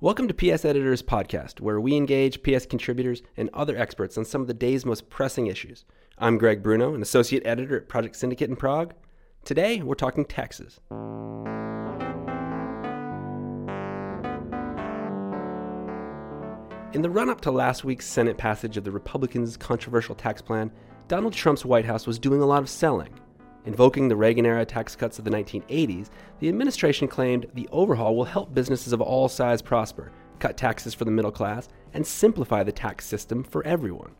Welcome to PS Editors Podcast, where we engage PS contributors and other experts on some of the day's most pressing issues. I'm Greg Bruno, an associate editor at Project Syndicate in Prague. Today, we're talking taxes. In the run up to last week's Senate passage of the Republicans' controversial tax plan, Donald Trump's White House was doing a lot of selling. Invoking the Reagan era tax cuts of the 1980s, the administration claimed the overhaul will help businesses of all sizes prosper, cut taxes for the middle class, and simplify the tax system for everyone.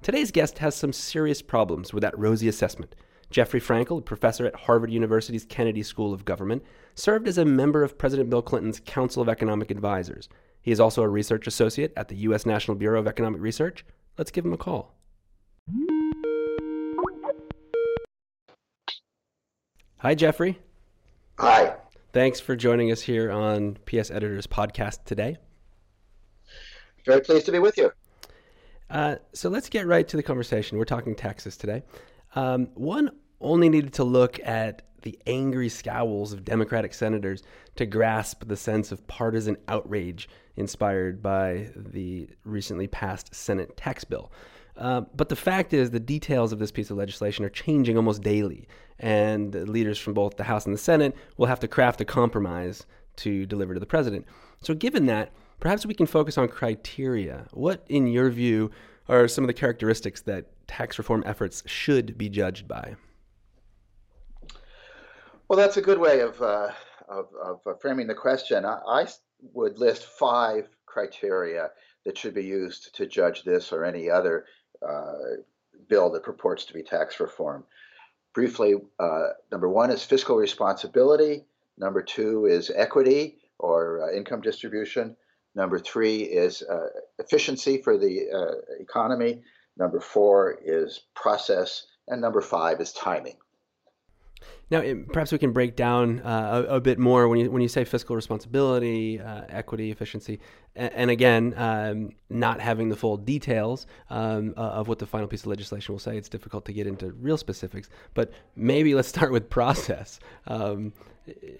Today's guest has some serious problems with that rosy assessment. Jeffrey Frankel, a professor at Harvard University's Kennedy School of Government, served as a member of President Bill Clinton's Council of Economic Advisors. He is also a research associate at the U.S. National Bureau of Economic Research. Let's give him a call. Hi, Jeffrey. Hi. Thanks for joining us here on PS Editors Podcast today. Very pleased to be with you. Uh, so let's get right to the conversation. We're talking taxes today. Um, one only needed to look at the angry scowls of Democratic senators to grasp the sense of partisan outrage inspired by the recently passed Senate tax bill. Uh, but the fact is, the details of this piece of legislation are changing almost daily, and leaders from both the House and the Senate will have to craft a compromise to deliver to the president. So, given that, perhaps we can focus on criteria. What, in your view, are some of the characteristics that tax reform efforts should be judged by? Well, that's a good way of, uh, of, of, framing the question. I, I would list five criteria that should be used to judge this or any other uh, bill that purports to be tax reform. Briefly, uh, number one is fiscal responsibility. Number two is equity or uh, income distribution. Number three is uh, efficiency for the uh, economy. Number four is process. And number five is timing. Now, perhaps we can break down uh, a, a, bit more when you when you say fiscal responsibility, uh, equity, efficiency, and, and again, um, not having the full details um, uh, of what the final piece of legislation will say. It's difficult to get into real specifics, but maybe let's start with process. Um,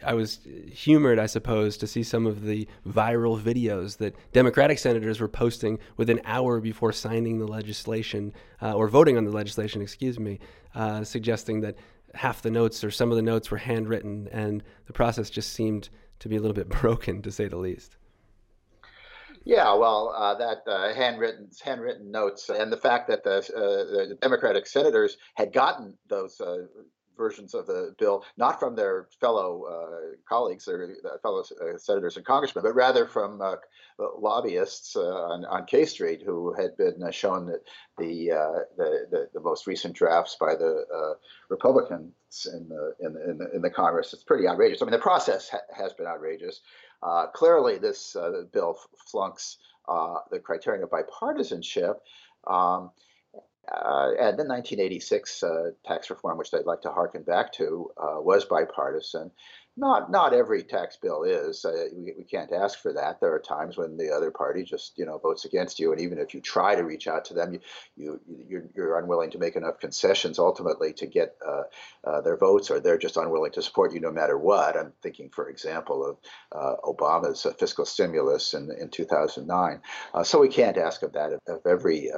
I was humored, I suppose, to see some of the viral videos that Democratic senators were posting within an hour before signing the legislation uh, or voting on the legislation, excuse me, uh, suggesting that half the notes or some of the notes were handwritten, and the process just seemed to be a little bit broken, to say the least. Yeah, well, uh, that uh, handwritten handwritten notes and the fact that the, uh, the Democratic senators had gotten those uh, versions of the bill, not from their fellow uh, colleagues or uh, fellow uh, senators and congressmen, but rather from uh, lobbyists uh, on, on, K Street who had been uh, shown that the, the, the, the, most recent drafts by the Republicans in the, in in, the, in, the, Congress. It's pretty outrageous. I mean, the process ha- has been outrageous. clearly, this bill flunks the criterion of bipartisanship. Um, uh, and the 1986 uh, tax reform, which I'd like to harken back to, uh, was bipartisan. Not not every tax bill is. Uh, we, we can't ask for that. There are times when the other party just you know votes against you, and even if you try to reach out to them, you, you you're, you're unwilling to make enough concessions ultimately to get uh, uh, their votes, or they're just unwilling to support you no matter what. I'm thinking, for example, of uh, Obama's uh, fiscal stimulus in in 2009. Uh, so we can't ask of that of, of every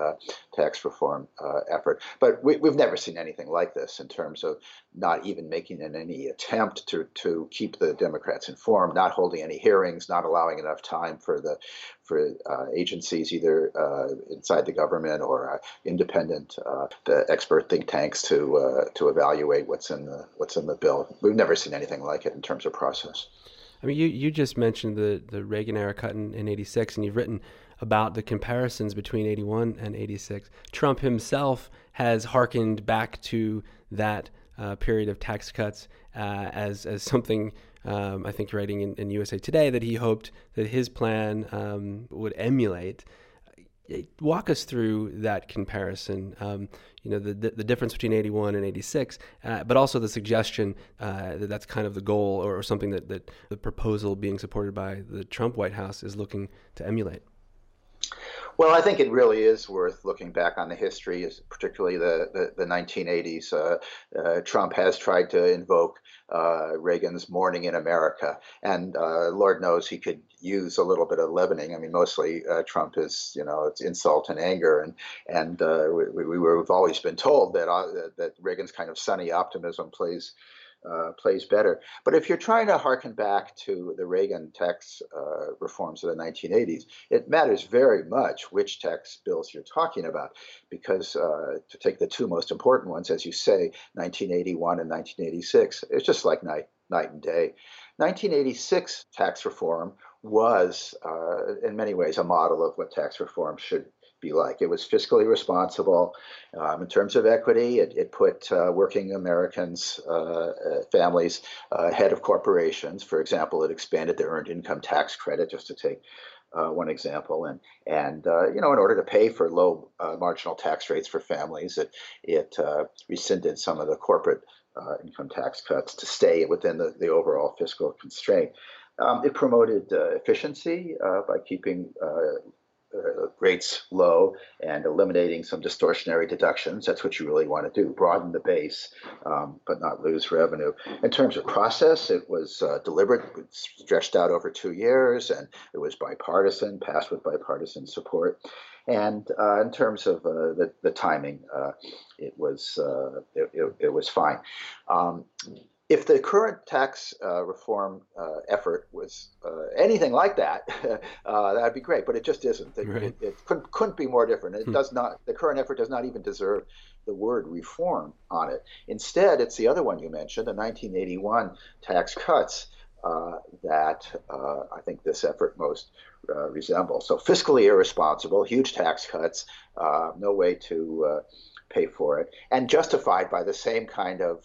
tax reform effort. But we, we've never seen anything like this in terms of not even making any attempt to to keep the Democrats informed, not holding any hearings, not allowing enough time for the for uh, agencies either uh, inside the government or uh, independent uh, expert think tanks to uh, to evaluate what's in the what's in the bill. We've never seen anything like it in terms of process. I mean, you, you just mentioned the, the Reagan era cut in, in 86, and you've written about the comparisons between 81 and 86. Trump himself has hearkened back to that uh, period of tax cuts uh, as as something. Um, I think writing in, in, USA Today that he hoped that his plan um, would emulate. Walk us through that comparison. Um, you know the, the, the difference between 81 and 86, uh, but also the suggestion uh, that that's kind of the goal or, or something that, that the proposal being supported by the Trump White House is looking to emulate. Well, I think it really is worth looking back on the history, particularly the, the, the 1980s. Uh, uh, Trump has tried to invoke uh, Reagan's Morning in America. And uh, Lord knows he could use a little bit of leavening. I mean, mostly uh, Trump is, you know, it's insult and anger. And, and uh, we, we, we've always been told that, that Reagan's kind of sunny optimism plays uh, plays better. But if you're trying to harken back to the Reagan tax uh, reforms of the 1980s, it matters very much which tax bills you're talking about, because uh, to take the two most important ones, as you say, 1981 and 1986, it's just like night night and day. 1986 tax reform was, uh, in many ways, a model of what tax reform should be like. It was fiscally responsible um, in terms of equity. It, it put uh, working Americans, uh, uh families, uh, ahead of corporations. For example, it expanded the earned income tax credit, just to take uh, one example. And and uh, you know, in order to pay for low marginal tax rates for families, it it rescinded some of the corporate income tax cuts to stay within the, the overall fiscal constraint. Um, it promoted efficiency by keeping uh, rates low and eliminating some distortionary deductions. That's what you really want to do broaden the base, um, but not lose revenue. In terms of process, it was uh, deliberate, stretched out over two years, and it was bipartisan, passed with bipartisan support. And uh, in terms of uh, the, the timing, uh, it was uh, it, it, it, was fine. Um, if the current tax uh, reform uh, effort was uh, anything like that, uh, that'd be great. But it just isn't. It, right. it, it couldn't, couldn't, be more different. It hmm. does not. The current effort does not even deserve the word reform on it. Instead, it's the other one you mentioned, the 1981 tax cuts. Uh, that uh, I think this effort most resembles. So fiscally irresponsible, huge tax cuts, no way to pay for it, and justified by the same kind of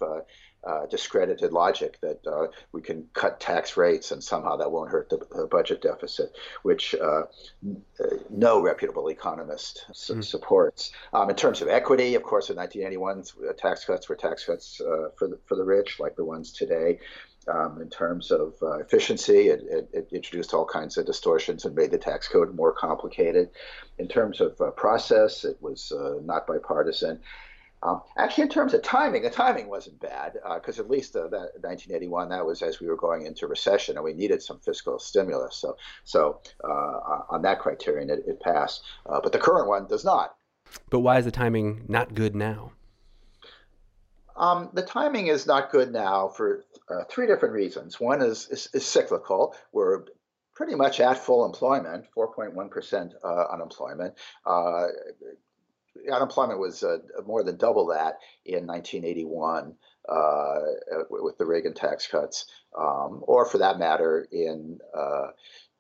uh, discredited logic that uh, we can cut tax rates and somehow that won't hurt the, the budget deficit, which uh, no reputable economist su- mm. supports. Um, in terms of equity, of course, the 1981 uh, tax cuts were tax cuts uh, for the, for the rich, like the ones today. Um, in terms of uh, efficiency, it, it, it, introduced all kinds of distortions and made the tax code more complicated. In terms of process, it was not bipartisan. Um, actually, in terms of timing, the timing wasn't bad because uh, at least uh, that 1981 that was as we were going into recession and we needed some fiscal stimulus. So, so uh, on that criterion, it, it passed. Uh, but the current one does not. But why is the timing not good now? Um, the timing is not good now for uh, three different reasons. One is, is, is cyclical. We're pretty much at full employment, 4.1% uh, unemployment. Uh, unemployment was uh, more than double that in 1981 uh, with the Reagan tax cuts, um, or for that matter, in uh,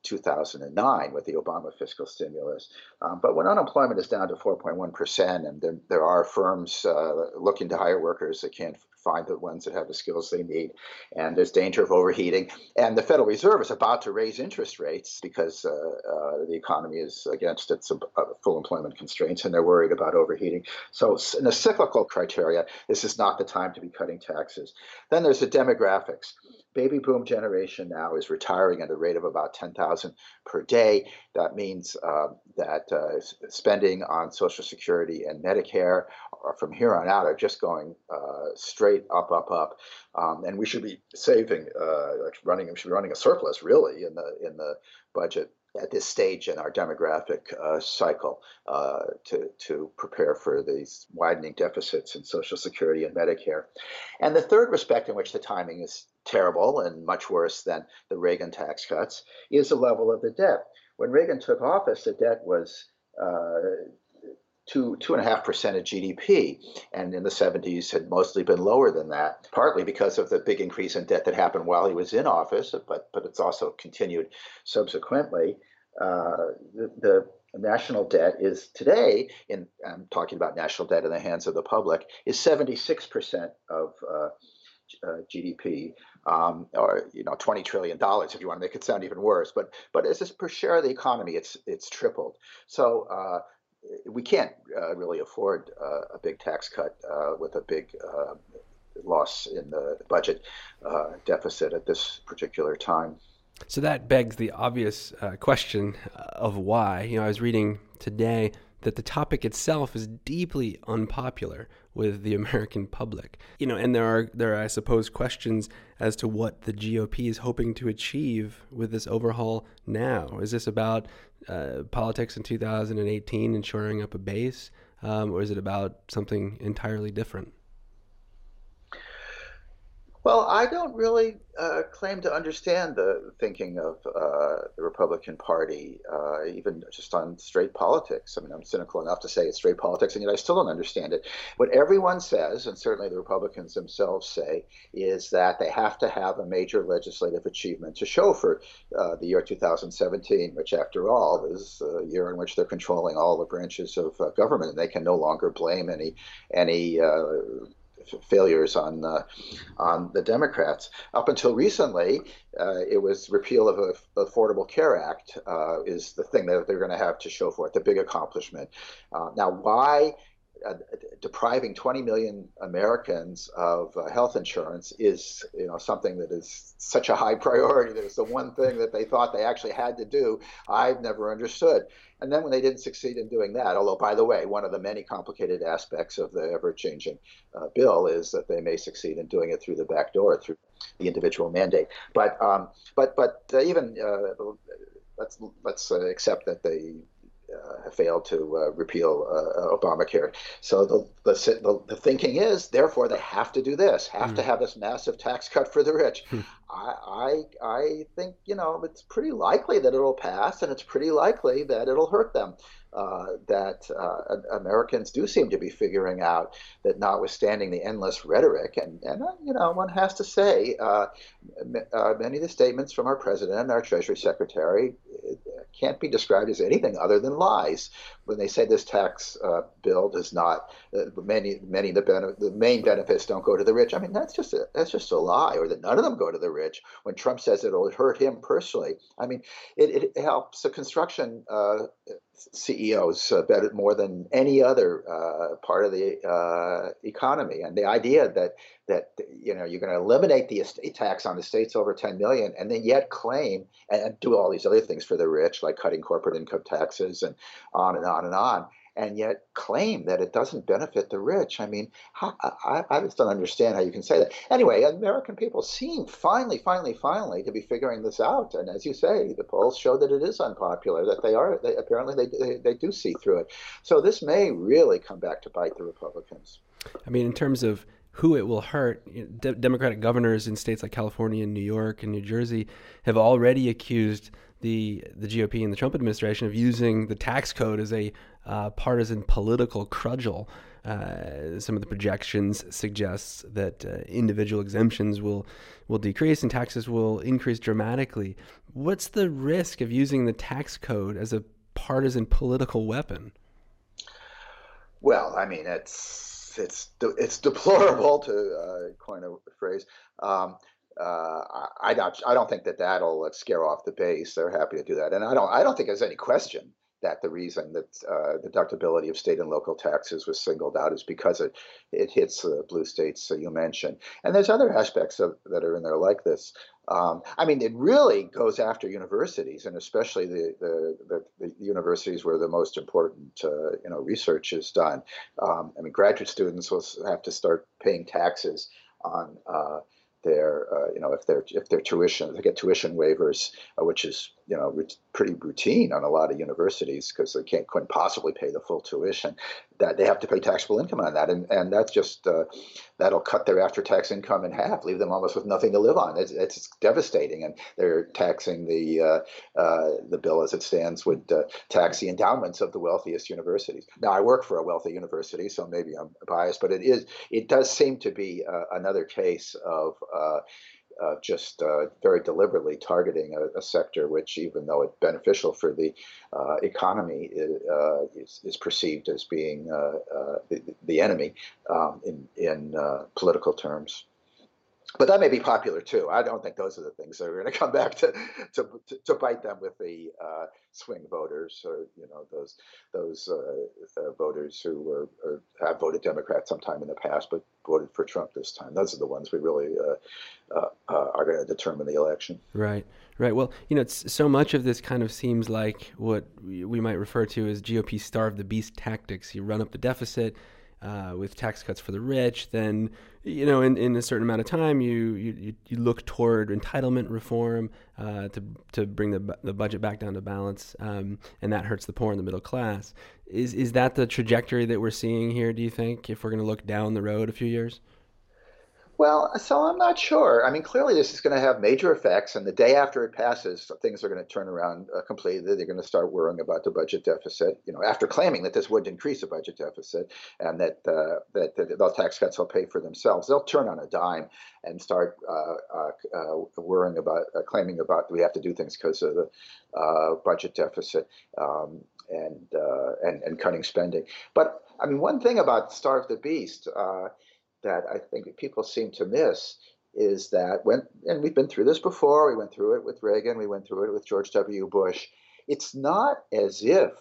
2009 with the Obama fiscal stimulus. Um, but when unemployment is down to 4.1%, and there, there are firms uh, looking to hire workers that can't find the ones that have the skills they need. And there's danger of overheating. And the Federal Reserve is about to raise interest rates because uh, uh, the economy is against its uh, full employment constraints and they're worried about overheating. So, in a cyclical criteria, this is not the time to be cutting taxes. Then there's the demographics baby boom generation now is retiring at a rate of about 10,000 per day. That means uh, that uh, spending on Social Security and Medicare from here on out are just going uh, up, up, up. Um, and we should be saving, uh, running, we should be running a surplus really in the in the budget at this stage in our demographic uh, cycle uh, to, to prepare for these widening deficits in Social Security and Medicare. And the third respect in which the timing is terrible and much worse than the Reagan tax cuts is the level of the debt. When Reagan took office, the debt was uh, two two and a half percent of GDP, and in the 70s had mostly been lower than that, partly because of the big increase in debt that happened while he was in office, but but it's also continued subsequently. Uh, the, the national debt is today, in I'm talking about national debt in the hands of the public, is 76 percent of uh, uh, GDP, um, or you know, twenty trillion dollars if you want to make it sound even worse. But but as a per share of the economy, it's it's tripled. So uh, we can't uh, really afford uh, a big tax cut uh, with a big uh, loss in the budget deficit at this particular time. So that begs the obvious question of why. You know, I was reading today that the topic itself is deeply unpopular with the American public. You know, and there are there are, I suppose, questions as to what the GOP is hoping to achieve with this overhaul now. Is this about uh, politics in 2018 and shoring up a base, um, or is it about something entirely different? Well, I don't really uh, claim to understand the thinking of uh, the Republican Party, uh, even just on straight politics. I mean, I'm cynical enough to say it's straight politics, and yet I still don't understand it. What everyone says, and certainly the Republicans themselves say, is that they have to have a major legislative achievement to show for uh, the year 2017, which, after all, is a year in which they're controlling all the branches of uh, government, and they can no longer blame any any uh, failures on uh, on the Democrats. Up until recently, uh, it was repeal of the Affordable Care Act uh, is the thing that they're going to have to show for it, the big accomplishment. Uh, now, why? Uh, depriving 20 million Americans of uh, health insurance is, you know, something that is such a high priority that it's the one thing that they thought they actually had to do. I've never understood. And then when they didn't succeed in doing that, although, by the way, one of the many complicated aspects of the ever changing uh, bill is that they may succeed in doing it through the back door, through the individual mandate. But, um, but, but uh, even uh, let's, let's uh, accept that they uh, failed to uh, repeal uh, Obamacare. So the, the, the, thinking is, therefore, they have to do this, have mm. to hmm. have this massive tax cut for the rich. I, I, I think, you know, it's pretty likely that it'll pass, and it's pretty likely that it'll hurt them. Uh, that uh, Americans do seem to be figuring out that, notwithstanding the endless rhetoric, and, and uh, you know, one has to say, uh, m- many of the statements from our president and our Treasury Secretary can't be described as anything other than lies. When they say this tax uh, bill does not, uh, many many the, bene- the main benefits don't go to the rich. I mean, that's just a, that's just a lie, or that none of them go to the rich. When Trump says it'll hurt him personally, I mean, it, it helps the construction uh, CEOs uh, better more than any other uh, part of the uh, economy. And the idea that that you know you're going to eliminate the estate tax on the states over 10 million, and then yet claim and do all these other things for the rich, like cutting corporate income taxes and on and on and on and yet claim that it doesn't benefit the rich. I mean, how, I, I, just don't understand how you can say that. Anyway, American people seem finally, finally, finally to be figuring this out. And as you say, the polls show that it is unpopular, that they are, they, apparently they, they, they do see through it. So this may really come back to bite the Republicans. I mean, in terms of who it will hurt. Democratic governors in states like California and New York and New Jersey have already accused the the GOP and the Trump administration of using the tax code as a uh, partisan political crudgel. Uh, some of the projections suggest that uh, individual exemptions will will decrease and taxes will increase dramatically. What's the risk of using the tax code as a partisan political weapon? Well, I mean, it's it's it's deplorable to uh, coin a phrase. Um, uh, I, don't I don't think that that'll scare off the base. They're happy to do that, and I don't I don't think there's any question that the reason that uh, the deductibility of state and local taxes was singled out is because it it hits the blue states so you mentioned, and there's other aspects of, that are in there like this. Um, I mean, it really goes after universities, and especially the the, the, the universities where the most important uh, you know research is done. Um, I mean, graduate students will have to start paying taxes on uh, their uh, you know if their if their tuition they get tuition waivers, uh, which is you know pretty routine on a lot of universities because they can't couldn't possibly pay the full tuition that they have to pay taxable income on that and and that's just uh, that'll cut their after tax income in half leave them almost with nothing to live on. It's, it's devastating and they're taxing the uh, uh, the bill as it stands would uh, tax the endowments of the wealthiest universities. Now I work for a wealthy university so maybe I'm biased but it is it does seem to be uh, another case of uh, just uh, very deliberately targeting a, a, sector which, even though it's beneficial for the uh, economy, uh, is, is, perceived as being uh, uh, the, the, enemy um, in, in political terms. But that may be popular too. I don't think those are the things that are going to come back to to, to, bite them with the uh, swing voters or you know those those uh, uh, voters who were, or have voted Democrat sometime in the past but voted for Trump this time. Those are the ones we really uh, uh, uh, are going to determine the election. Right. Right. Well, you know, so much of this kind of seems like what we might refer to as GOP starve the beast tactics. You run up the deficit uh, with tax cuts for the rich, then you know in, in a certain amount of time you you, you look toward entitlement reform uh, to to bring the the budget back down to balance, um, and that hurts the poor and the middle class. Is is that the trajectory that we're seeing here? Do you think if we're going to look down the road a few years? Well, so I'm not sure. I mean, clearly this is going to have major effects, and the day after it passes, things are going to turn around uh, completely. They're going to start worrying about the budget deficit. You know, after claiming that this would increase the budget deficit and that uh, that, that the tax cuts will pay for themselves, they'll turn on a dime and start uh, uh, uh worrying about uh, claiming about we have to do things because of the budget deficit um, and and and cutting spending. But I mean, one thing about starve the beast that I think people seem to miss is that when, and we've been through this before, we went through it with Reagan, we went through it with George W. Bush. It's not as if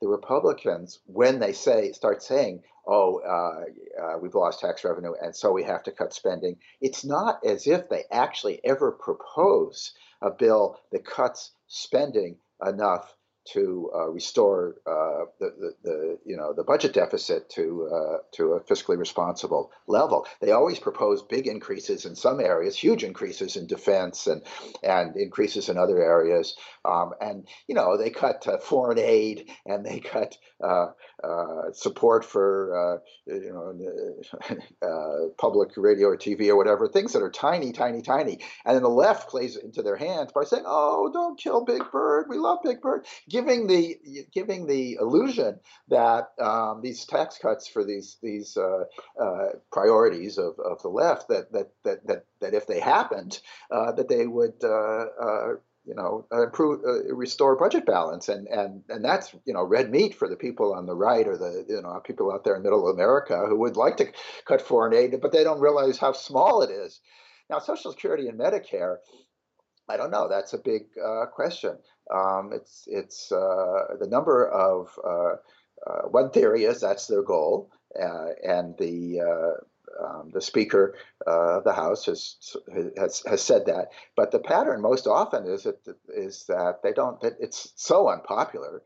the Republicans, when they say start saying, "Oh, uh, uh, we've lost tax revenue, and so we have to cut spending," it's not as if they actually ever propose a bill that cuts spending enough to uh, restore uh, the, the, the, you know the budget deficit to uh, to a fiscally responsible level. They always propose big increases in some areas, huge increases in defense and and increases in other areas. Um, and you know they cut uh, foreign aid and they cut uh, uh, support for you know public radio or TV or whatever things that are tiny, tiny, tiny. And then the left plays into their hands by saying, "Oh, don't kill Big Bird. We love Big Bird." Giving the giving the illusion that um, these tax cuts for these these uh, uh, priorities of, of the left that that that that, that if they happened uh, that they would uh, uh, you know improve uh, restore budget balance and and and that's you know red meat for the people on the right or the you know people out there in middle America who would like to cut foreign aid but they don't realize how small it is now social security and medicare I don't know. That's a big uh, question. Um, it's it's uh, the number of uh, uh, one theory is that's their goal, uh, and the uh, um, the Speaker of the House has, has has said that. But the pattern most often is that is that they don't. That it's so unpopular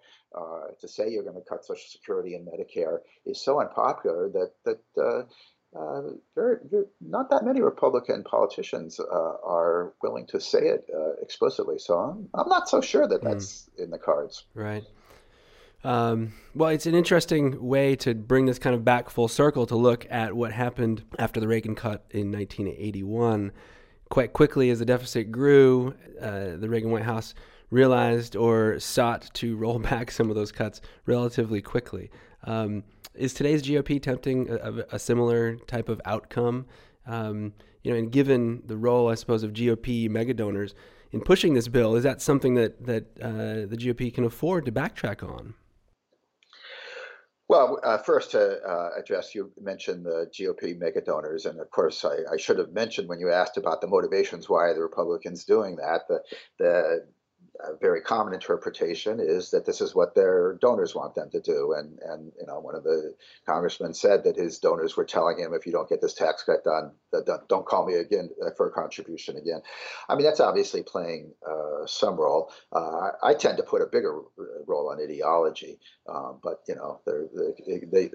to say you're going to cut Social Security and Medicare is so unpopular that that uh, very, very, not that many Republican politicians uh, are willing to say it uh, explicitly. So I'm, I'm not so sure that hmm. that's mm. in the cards. Right. Um, well, it's an interesting way to bring this kind of back full circle to look at what happened after the Reagan cut in 1981. Quite quickly, as the deficit grew, uh, the Reagan White House realized or sought to roll back some of those cuts relatively quickly. Um, is today's GOP tempting a, a similar type of outcome? Um, you know, and given the role, I suppose, of GOP mega donors in pushing this bill, is that something that that uh, the GOP can afford to backtrack on? Well, uh, first to uh, address, you mentioned the GOP mega donors, and of course, I, I, should have mentioned when you asked about the motivations why the Republicans doing that. The the a very common interpretation is that this is what their donors want them to do. And, and you know, one of the congressmen said that his donors were telling him, if you don't get this tax cut done, don't call me again uh, for a contribution again. I mean, that's obviously playing uh, some role. Uh, I tend to put a bigger role on ideology, um, but you know, they, they,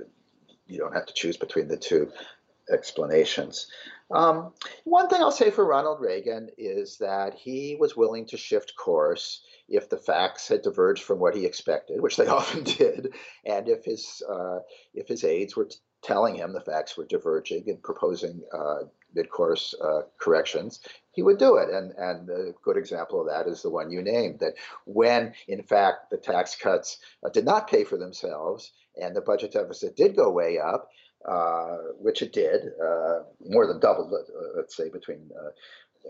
you don't have to choose between the two explanations. Um, one thing I'll say for Ronald Reagan is that he was willing to shift course if the facts had diverged from what he expected, which they often did, and if his uh, if his aides were t- telling him the facts were diverging and proposing uh, mid-course uh, corrections, he would do it. And and a good example of that is the one you named. That when in fact the tax cuts uh, did not pay for themselves and the budget deficit did go way up, which it did, uh, more than doubled, uh, let's say, between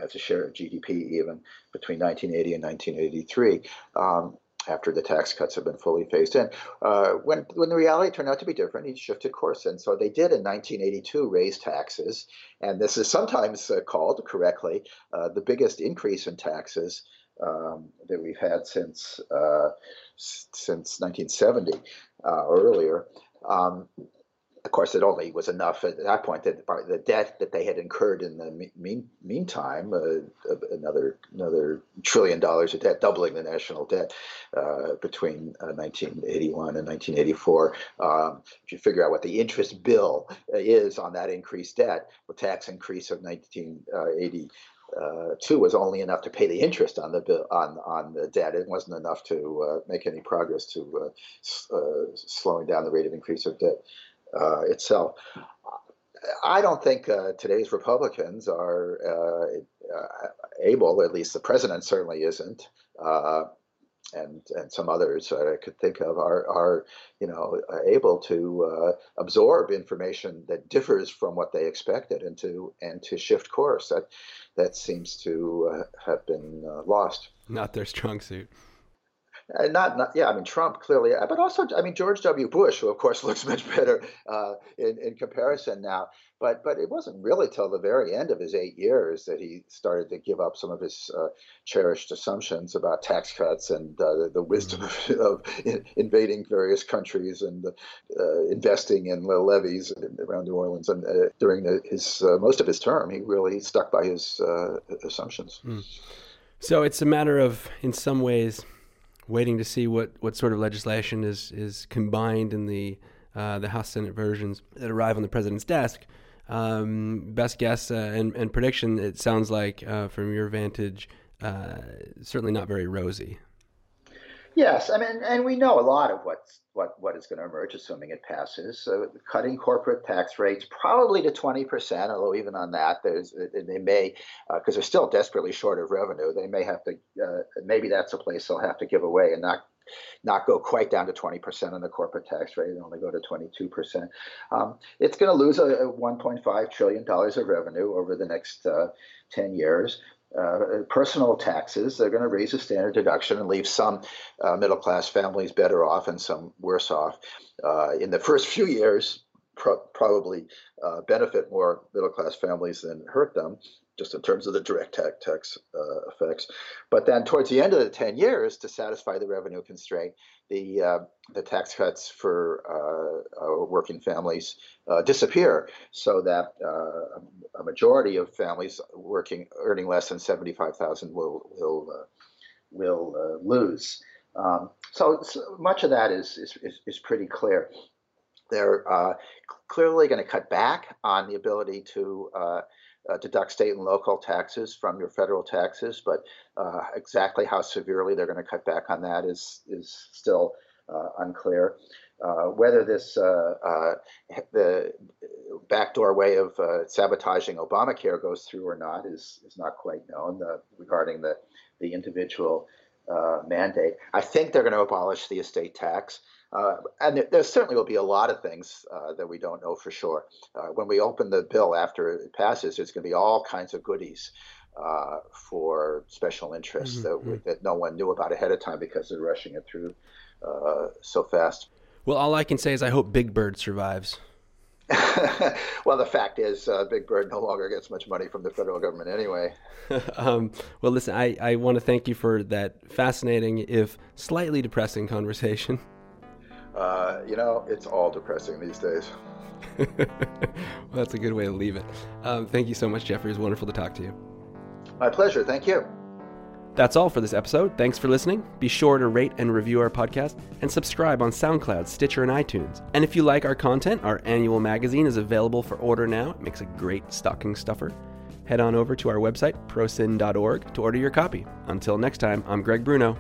as a share of GDP even between 1980 and 1983. Um, after the tax cuts have been fully phased in. Uh, when when the reality turned out to be different, he shifted course, and so they did in 1982 raise taxes, and this is sometimes uh, called correctly uh, the biggest increase in taxes um, that we've had since uh, since 1970 uh, or earlier. Um, of course, it only was enough at that point that the debt that they had incurred in the mean, meantime, uh, another another trillion dollars of debt, doubling the national debt uh, between uh, 1981 and 1984. Um, if you figure out what the interest bill is on that increased debt, the tax increase of 1980 uh, two was only enough to pay the interest on the bill, on on the debt. It wasn't enough to uh, make any progress to uh, uh slowing down the rate of increase of debt uh, itself. I don't think uh, today's Republicans are able, at least the president certainly isn't, and and some others I could think of are are you know able to uh, absorb information that differs from what they expected and to and to shift course. That that seems to uh, have been uh, lost. Not their strong suit. Uh, not, not, yeah. I mean, Trump clearly, uh, but also, I mean, George W. Bush, who of course looks much better uh, in, in comparison now. But but it wasn't really till the very end of his eight years that he started to give up some of his uh, cherished assumptions about tax cuts and uh, the, the, wisdom mm-hmm. of, of, invading various countries and uh, investing in levees around New Orleans. And during the, his most of his term, he really stuck by his assumptions. Mm. So it's a matter of, in some ways waiting to see what, what sort of legislation is, is combined in the uh, the House Senate versions that arrive on the president's desk. Um, best guess uh, and, and, prediction, it sounds like uh, from your vantage, uh, certainly not very rosy. Yes, I mean, and we know a lot of what's what what is going to emerge, assuming it passes. So cutting corporate tax rates probably to twenty percent, although even on that, there's they may because uh, they're still desperately short of revenue. They may have to uh, maybe that's a place they'll have to give away and not not go quite down to 20% on the corporate tax rate and only go to 22%. Um, it's going to lose a, a $1.5 trillion of revenue over the next uh, 10 years uh, personal taxes. They're going to raise the standard deduction and leave some uh, middle class families better off and some worse off. Uh, in the first few years, pro- probably uh, benefit more middle class families than hurt them just in terms of the direct tax, uh, effects. But then towards the end of the 10 years, to satisfy the revenue constraint, the, uh, the tax cuts for uh, uh working families uh, disappear so that uh, a majority of families working earning less than 75,000 will, will, will lose. Um, so, so, much of that is, is, is pretty clear. They're clearly going to cut back on the ability to uh, deduct state and local taxes from your federal taxes, but uh, exactly how severely they're going to cut back on that is is still uh, unclear. Uh, whether this uh, uh, the backdoor way of sabotaging Obamacare goes through or not is is not quite known regarding the the individual mandate. I think they're going to abolish the estate tax. Uh, and there certainly will be a lot of things uh, that we don't know for sure. Uh, when we open the bill after it passes, there's going to be all kinds of goodies uh, for special interests mm-hmm. that, that no one knew about ahead of time because they're rushing it through uh, so fast. Well, all I can say is I hope Big Bird survives. well, the fact is, uh, Big Bird no longer gets much money from the federal government anyway. um, well, listen, I, I want to thank you for that fascinating, if slightly depressing conversation. Uh, you know, it's all depressing these days. well, that's a good way to leave it. Um, thank you so much, Jeffrey. It's wonderful to talk to you. My pleasure. Thank you. That's all for this episode. Thanks for listening. Be sure to rate and review our podcast and subscribe on SoundCloud, Stitcher, and iTunes. And if you like our content, our annual magazine is available for order now. It makes a great stocking stuffer. Head on over to our website, prosyn.org, to order your copy. Until next time, I'm Greg Bruno.